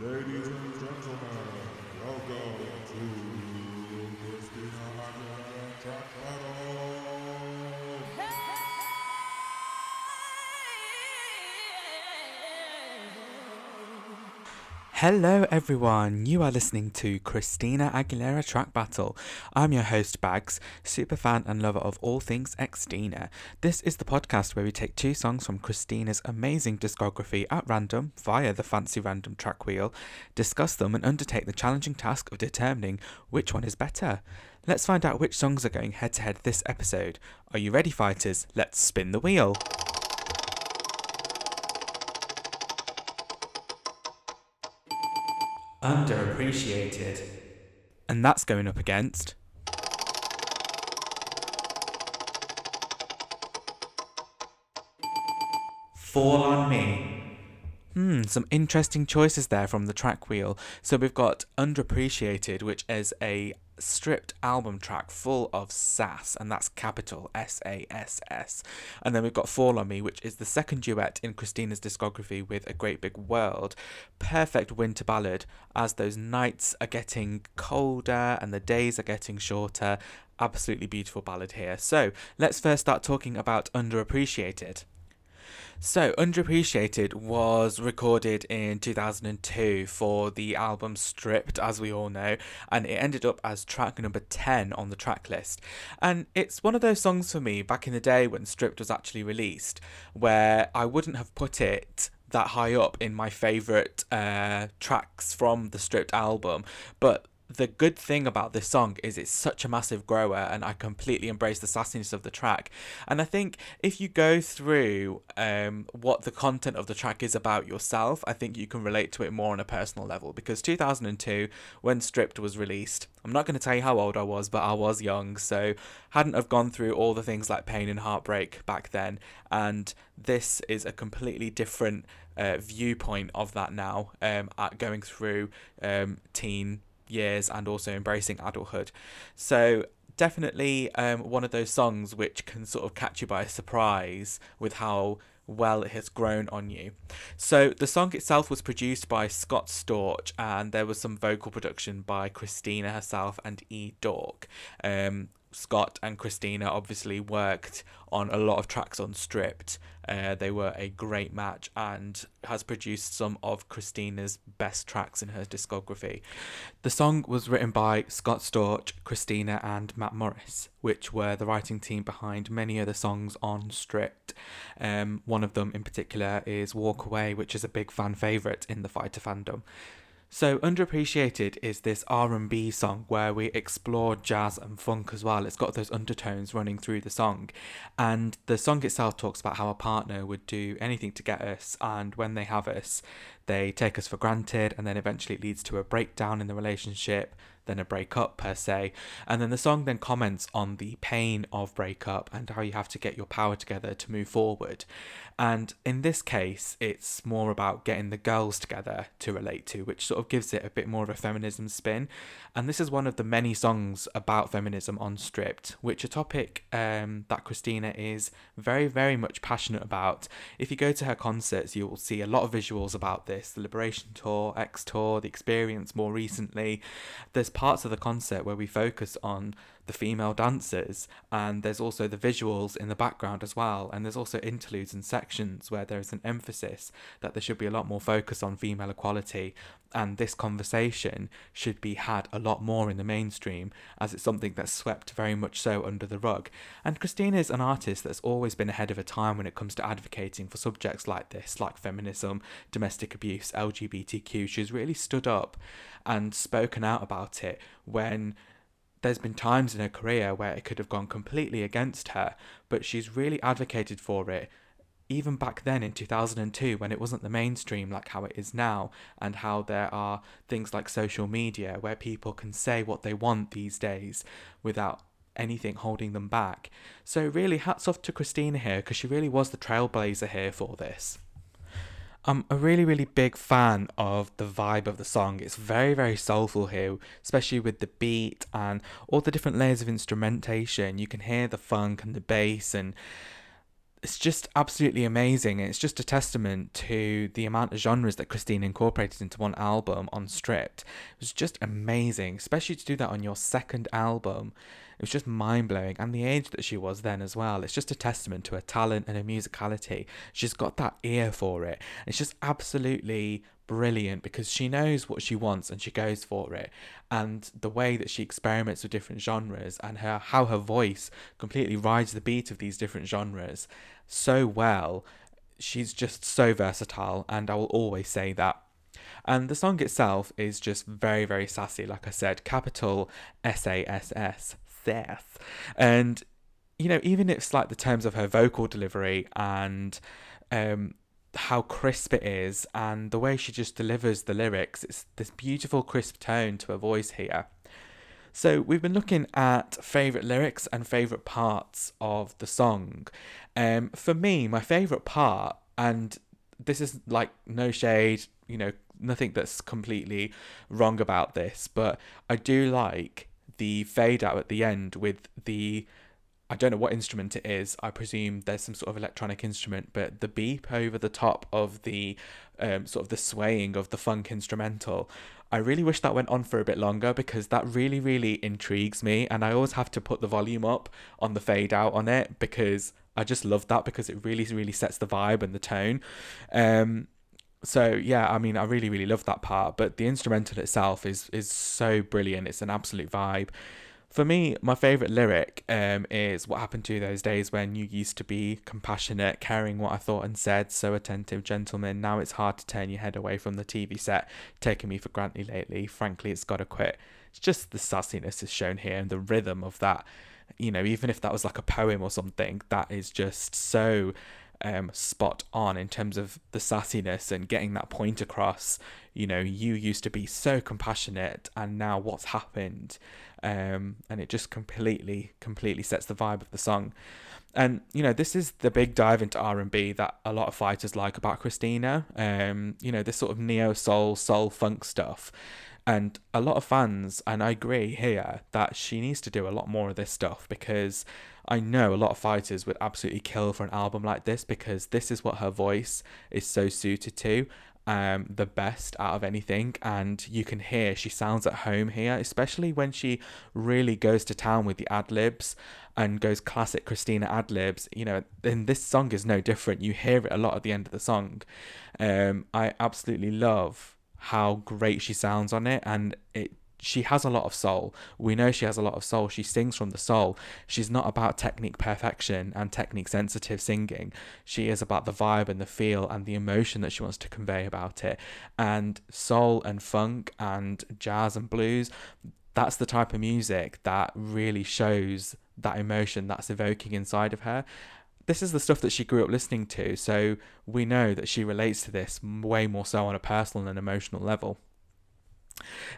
Ladies and gentlemen, welcome to Christina Aguilera Track Battle. Hello, everyone. You are listening to Christina Aguilera Track Battle. I'm your host, Bags, super fan and lover of all things Xtina. This is the podcast where we take two songs from Christina's amazing discography at random via the fancy random track wheel, discuss them, and undertake the challenging task of determining which one is better. Let's find out which songs are going head to head this episode. Are you ready, fighters? Let's spin the wheel. Underappreciated. And that's going up against. Fall on Me. Hmm, some interesting choices there from the track wheel. So we've got Underappreciated, which is a stripped album track full of sass, and that's capital S A S S. And then we've got Fall on Me, which is the second duet in Christina's discography with A Great Big World. Perfect winter ballad as those nights are getting colder and the days are getting shorter. Absolutely beautiful ballad here. So let's first start talking about Underappreciated. So, Underappreciated was recorded in 2002 for the album Stripped, as we all know, and it ended up as track number 10 on the track list. And it's one of those songs for me back in the day when Stripped was actually released, where I wouldn't have put it that high up in my favourite uh, tracks from the Stripped album, but the good thing about this song is it's such a massive grower and I completely embrace the sassiness of the track. And I think if you go through um, what the content of the track is about yourself, I think you can relate to it more on a personal level because 2002 when Stripped was released, I'm not going to tell you how old I was, but I was young, so hadn't have gone through all the things like pain and heartbreak back then and this is a completely different uh, viewpoint of that now um, at going through um, teen years and also embracing adulthood. So definitely um, one of those songs which can sort of catch you by surprise with how well it has grown on you. So the song itself was produced by Scott Storch and there was some vocal production by Christina herself and E Dork. Um, Scott and Christina obviously worked on a lot of tracks on Stripped. Uh, they were a great match and has produced some of Christina's best tracks in her discography. The song was written by Scott Storch, Christina, and Matt Morris, which were the writing team behind many other songs on Stripped. Um, one of them in particular is Walk Away, which is a big fan favourite in the fighter fandom. So underappreciated is this R&B song where we explore jazz and funk as well. It's got those undertones running through the song. And the song itself talks about how a partner would do anything to get us and when they have us, they take us for granted and then eventually it leads to a breakdown in the relationship than a breakup per se. And then the song then comments on the pain of breakup and how you have to get your power together to move forward. And in this case, it's more about getting the girls together to relate to, which sort of gives it a bit more of a feminism spin. And this is one of the many songs about feminism on Stripped, which a topic um, that Christina is very, very much passionate about. If you go to her concerts, you will see a lot of visuals about this the Liberation Tour, X Tour, the Xperience more recently. There's parts of the concert where we focus on the female dancers and there's also the visuals in the background as well and there's also interludes and sections where there is an emphasis that there should be a lot more focus on female equality and this conversation should be had a lot more in the mainstream as it's something that's swept very much so under the rug. And Christina is an artist that's always been ahead of her time when it comes to advocating for subjects like this like feminism domestic abuse LGBTQ she's really stood up and spoken out about it when there's been times in her career where it could have gone completely against her, but she's really advocated for it even back then in 2002 when it wasn't the mainstream like how it is now and how there are things like social media where people can say what they want these days without anything holding them back. So really hats off to Christina here because she really was the trailblazer here for this. I'm a really, really big fan of the vibe of the song. It's very, very soulful here, especially with the beat and all the different layers of instrumentation. You can hear the funk and the bass, and it's just absolutely amazing. It's just a testament to the amount of genres that Christine incorporated into one album on Stripped. It was just amazing, especially to do that on your second album. It was just mind blowing, and the age that she was then as well. It's just a testament to her talent and her musicality. She's got that ear for it. It's just absolutely brilliant because she knows what she wants and she goes for it and the way that she experiments with different genres and her how her voice completely rides the beat of these different genres so well. She's just so versatile, and I will always say that. And the song itself is just very, very sassy. Like I said, capital S A S S, Seth. And, you know, even if it's like the terms of her vocal delivery and um, how crisp it is and the way she just delivers the lyrics, it's this beautiful, crisp tone to her voice here. So we've been looking at favourite lyrics and favourite parts of the song. Um, for me, my favourite part, and this is like no shade, you know, nothing that's completely wrong about this, but I do like the fade out at the end with the I don't know what instrument it is. I presume there's some sort of electronic instrument, but the beep over the top of the um, sort of the swaying of the funk instrumental. I really wish that went on for a bit longer because that really, really intrigues me. And I always have to put the volume up on the fade out on it because I just love that because it really, really sets the vibe and the tone. Um, so yeah, I mean, I really, really love that part. But the instrumental itself is is so brilliant. It's an absolute vibe. For me, my favourite lyric um, is What happened to you those days when you used to be compassionate, caring what I thought and said, so attentive, gentleman. Now it's hard to turn your head away from the TV set, taking me for granted lately. Frankly, it's got to quit. It's just the sassiness is shown here and the rhythm of that. You know, even if that was like a poem or something, that is just so um, spot on in terms of the sassiness and getting that point across. You know, you used to be so compassionate, and now what's happened? um, and it just completely completely sets the vibe of the song. And you know, this is the big dive into R and B that a lot of fighters like about Christina. Um, you know, this sort of neo soul, soul funk stuff. And a lot of fans, and I agree here, that she needs to do a lot more of this stuff because I know a lot of fighters would absolutely kill for an album like this because this is what her voice is so suited to um, the best out of anything. And you can hear she sounds at home here, especially when she really goes to town with the ad libs and goes classic Christina ad libs. You know, and this song is no different. You hear it a lot at the end of the song. Um, I absolutely love how great she sounds on it, and it she has a lot of soul. We know she has a lot of soul. She sings from the soul. She's not about technique perfection and technique sensitive singing. She is about the vibe and the feel and the emotion that she wants to convey about it. And soul and funk and jazz and blues, that's the type of music that really shows that emotion that's evoking inside of her. This is the stuff that she grew up listening to, so we know that she relates to this way more so on a personal and emotional level.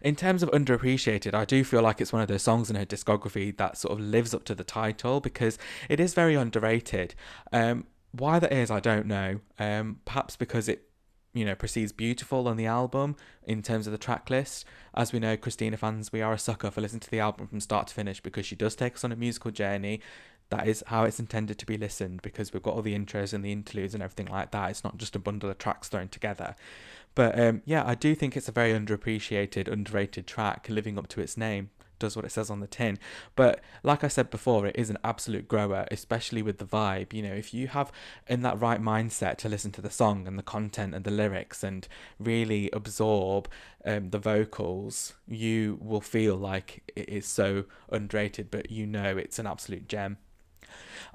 In terms of underappreciated, I do feel like it's one of those songs in her discography that sort of lives up to the title because it is very underrated. Um, why that is, I don't know. Um, perhaps because it, you know, precedes beautiful on the album in terms of the track list. As we know, Christina fans, we are a sucker for listening to the album from start to finish because she does take us on a musical journey. That is how it's intended to be listened because we've got all the intros and the interludes and everything like that. It's not just a bundle of tracks thrown together. But um, yeah, I do think it's a very underappreciated, underrated track, living up to its name. Does what it says on the tin. But like I said before, it is an absolute grower, especially with the vibe. You know, if you have in that right mindset to listen to the song and the content and the lyrics and really absorb um, the vocals, you will feel like it is so underrated, but you know it's an absolute gem.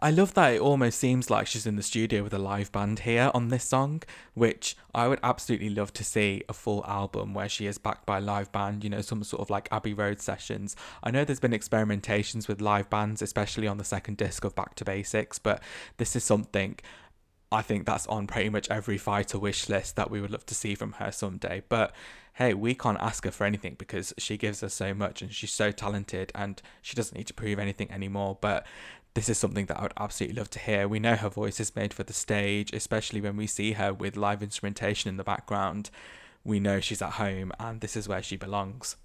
I love that it almost seems like she's in the studio with a live band here on this song, which I would absolutely love to see a full album where she is backed by a live band, you know, some sort of like Abbey Road sessions. I know there's been experimentations with live bands, especially on the second disc of Back to Basics, but this is something I think that's on pretty much every fighter wish list that we would love to see from her someday. But hey, we can't ask her for anything because she gives us so much and she's so talented and she doesn't need to prove anything anymore. But this is something that I would absolutely love to hear. We know her voice is made for the stage, especially when we see her with live instrumentation in the background. We know she's at home and this is where she belongs.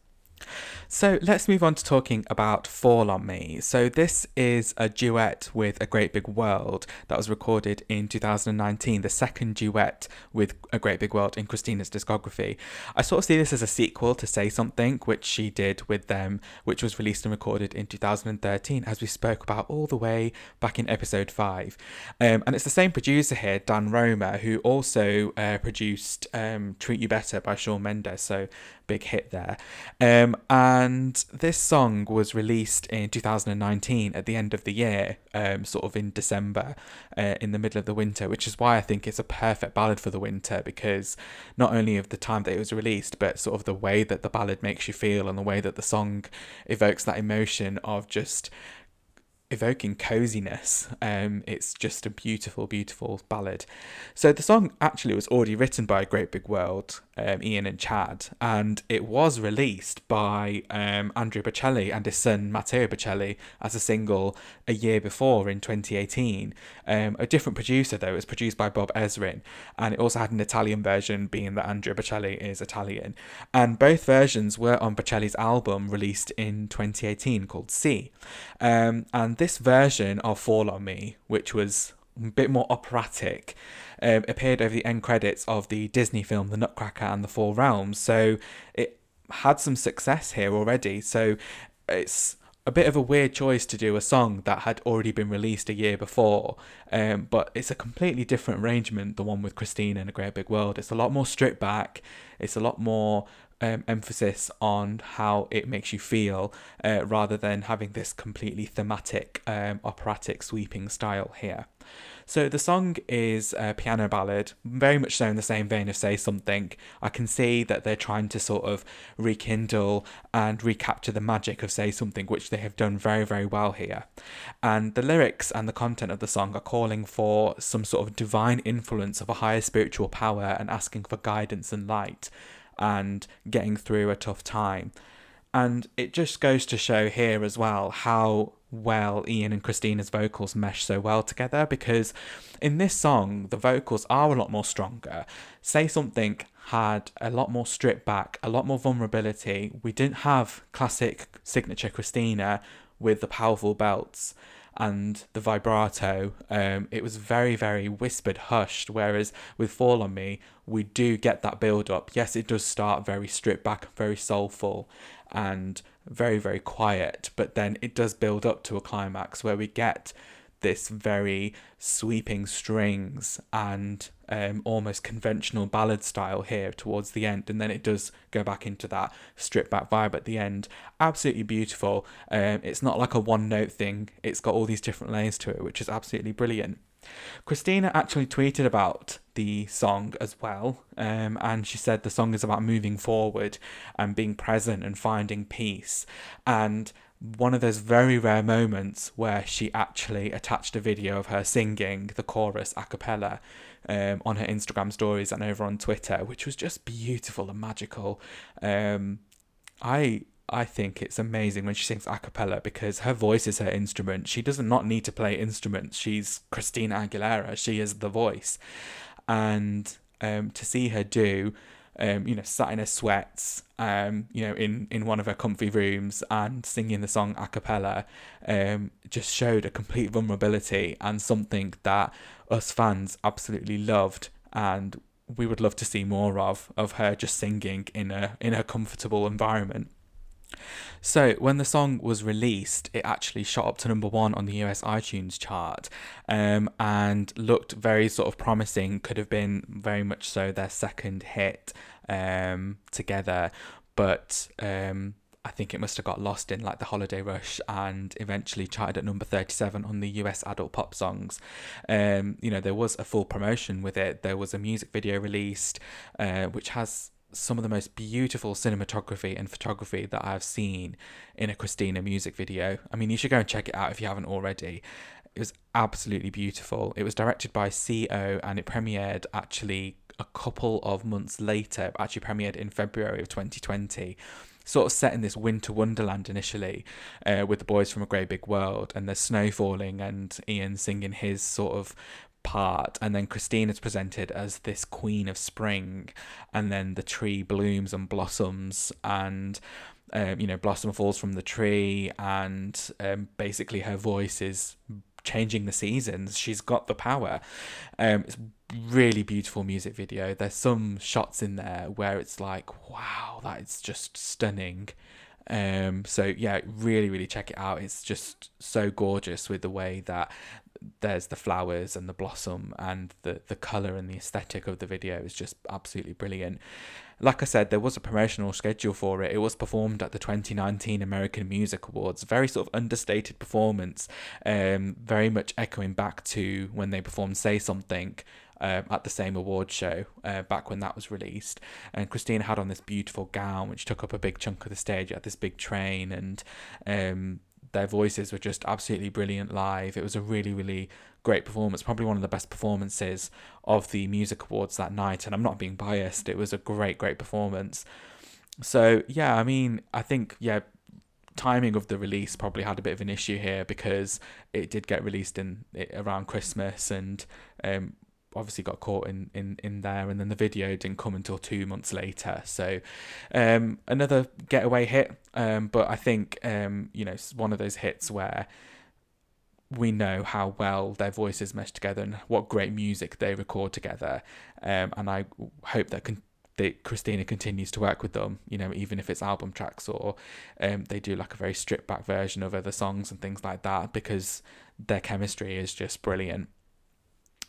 So let's move on to talking about Fall on Me. So this is a duet with A Great Big World that was recorded in 2019, the second duet with A Great Big World in Christina's discography. I sort of see this as a sequel to Say Something, which she did with them, which was released and recorded in 2013, as we spoke about all the way back in episode 5. Um, and it's the same producer here, Dan Romer, who also uh, produced um, Treat You Better by Shawn Mendes. So big hit there. Um, and this song was released in 2019 at the end of the year, um, sort of in December, uh, in the middle of the winter, which is why I think it's a perfect ballad for the winter because not only of the time that it was released, but sort of the way that the ballad makes you feel and the way that the song evokes that emotion of just evoking coziness. Um, it's just a beautiful, beautiful ballad. So the song actually was already written by a Great Big World, um, Ian and Chad, and it was released by um, Andrea Bocelli and his son Matteo Bocelli as a single a year before in 2018. Um, a different producer though, it was produced by Bob Ezrin, and it also had an Italian version, being that Andrea Bocelli is Italian. And both versions were on Bocelli's album released in 2018 called Sì. Um, this version of Fall on Me, which was a bit more operatic, um, appeared over the end credits of the Disney film The Nutcracker and the Four Realms. So it had some success here already. So it's a bit of a weird choice to do a song that had already been released a year before, um, but it's a completely different arrangement, the one with Christine and A Great Big World. It's a lot more stripped back, it's a lot more um, emphasis on how it makes you feel uh, rather than having this completely thematic, um, operatic, sweeping style here. So the song is a piano ballad, very much so in the same vein of Say Something. I can see that they're trying to sort of rekindle and recapture the magic of Say Something, which they have done very, very well here. And the lyrics and the content of the song are calling for some sort of divine influence of a higher spiritual power and asking for guidance and light and getting through a tough time. And it just goes to show here as well how well Ian and Christina's vocals mesh so well together because in this song the vocals are a lot more stronger. Say Something had a lot more stripped back, a lot more vulnerability. We didn't have classic signature Christina with the powerful belts and the vibrato. Um, it was very, very whispered, hushed. Whereas with Fall on Me, we do get that build up. Yes, it does start very stripped back, very soulful, and very, very quiet. But then it does build up to a climax where we get this very sweeping strings and um, almost conventional ballad style here towards the end, and then it does go back into that stripped back vibe at the end. Absolutely beautiful. Um, it's not like a one note thing, it's got all these different layers to it, which is absolutely brilliant. Christina actually tweeted about the song as well, um, and she said the song is about moving forward and being present and finding peace. And one of those very rare moments where she actually attached a video of her singing the chorus a cappella um, on her Instagram stories and over on Twitter, which was just beautiful and magical. Um, I I think it's amazing when she sings a cappella because her voice is her instrument. She does not need to play instruments. She's Christina Aguilera. She is the voice, and um, to see her do um, you know, sat in her sweats, um, you know, in, in one of her comfy rooms and singing the song a cappella, um, just showed a complete vulnerability and something that us fans absolutely loved and we would love to see more of of her just singing in a in a comfortable environment. So, when the song was released, it actually shot up to number one on the US iTunes chart um, and looked very sort of promising, could have been very much so their second hit um, together. But um, I think it must have got lost in like the holiday rush and eventually charted at number 37 on the US adult pop songs. Um, you know, there was a full promotion with it. There was a music video released, uh, which has some of the most beautiful cinematography and photography that I've seen in a Christina music video. I mean, you should go and check it out if you haven't already. It was absolutely beautiful. It was directed by CO and it premiered actually a couple of months later, actually premiered in February of 2020 sort of set in this winter wonderland initially uh, with the boys from a great big world and there's snow falling and ian singing his sort of part and then Christine is presented as this queen of spring and then the tree blooms and blossoms and um, you know, Blossom falls from the tree, and um, basically her voice is changing the seasons. She's got the power. Um, it's really beautiful music video. There's some shots in there where it's like, wow, that is just stunning. Um, so yeah, really, really check it out. It's just so gorgeous with the way that there's the flowers and the blossom and the the color and the aesthetic of the video is just absolutely brilliant. Like I said, there was a promotional schedule for it. It was performed at the 2019 American Music Awards. Very sort of understated performance, um, very much echoing back to when they performed "Say Something." Um, at the same award show uh, back when that was released. And Christina had on this beautiful gown, which took up a big chunk of the stage at this big train, and um, their voices were just absolutely brilliant live. It was a really, really great performance, probably one of the best performances of the music awards that night. And I'm not being biased, it was a great, great performance. So, yeah, I mean, I think, yeah, timing of the release probably had a bit of an issue here because it did get released in around Christmas and um, obviously got caught in, in, in there, and then the video didn't come until two months later. So um, another getaway hit, um, but I think um, you know it's one of those hits where we know how well their voices mesh together and what great music they record together. Um, and I hope that that Christina continues to work with them, you know, even if it's album tracks or um, they do like a very stripped back version of other songs and things like that because their chemistry is just brilliant.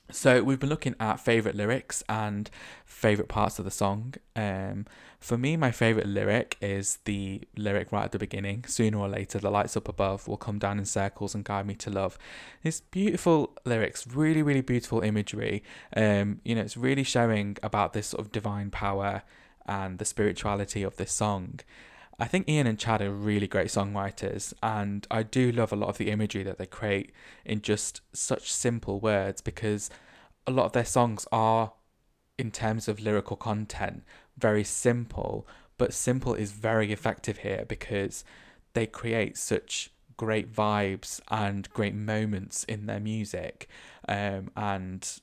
So we've been looking at favorite lyrics and favorite parts of the song. Um, for me, my favorite lyric is the lyric right at the beginning. Sooner or later, the lights up above will come down in circles and guide me to love. It's beautiful lyrics, really, really beautiful imagery. Um, you know, it's really showing about this sort of divine power and the spirituality of this song. I think Ian and Chad are really great songwriters, and I do love a lot of the imagery that they create in just such simple words because a lot of their songs are, in terms of lyrical content, very simple, but simple is very effective here because they create such great vibes and great moments in their music, um, and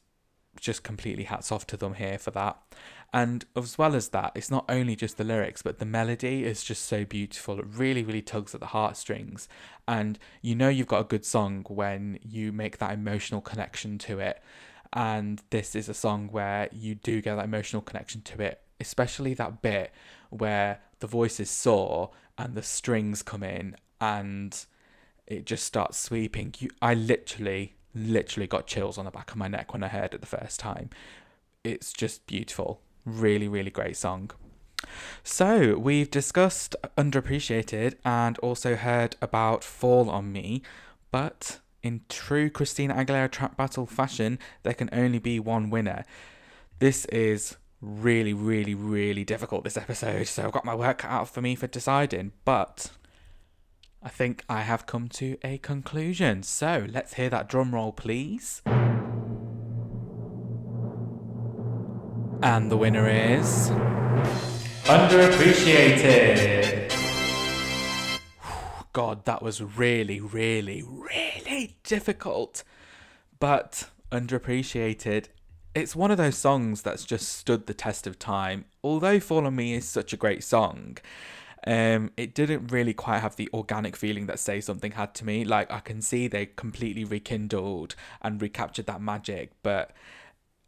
just completely hats off to them here for that. And as well as that, it's not only just the lyrics, but the melody is just so beautiful. It really, really tugs at the heartstrings. And you know you've got a good song when you make that emotional connection to it. And this is a song where you do get that emotional connection to it, especially that bit where the voice is sore and the strings come in and it just starts sweeping. You, I literally, literally got chills on the back of my neck when I heard it the first time. It's just beautiful. Really, really great song. So, we've discussed Underappreciated and also heard about Fall on Me, but in true Christina Aguilera track battle fashion, there can only be one winner. This is really, really, really difficult this episode, so I've got my work cut out for me for deciding, but I think I have come to a conclusion. So, let's hear that drum roll, please. And the winner is. Underappreciated! God, that was really, really, really difficult. But underappreciated. It's one of those songs that's just stood the test of time. Although Fall on Me is such a great song, um, it didn't really quite have the organic feeling that Say Something had to me. Like, I can see they completely rekindled and recaptured that magic, but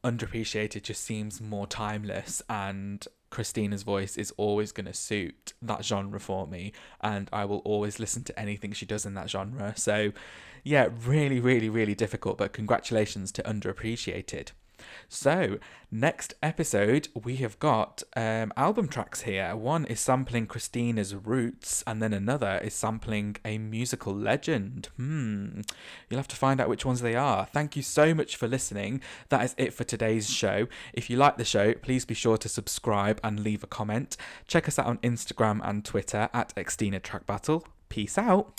underappreciated just seems more timeless and Christina's voice is always going to suit that genre for me and I will always listen to anything she does in that genre. So yeah, really really really difficult but congratulations to underappreciated. So, next episode, we have got um, album tracks here. One is sampling Christina's roots, and then another is sampling a musical legend. Hmm. You'll have to find out which ones they are. Thank you so much for listening. That is it for today's show. If you like the show, please be sure to subscribe and leave a comment. Check us out on Instagram and Twitter at Xtina Track Battle. Peace out.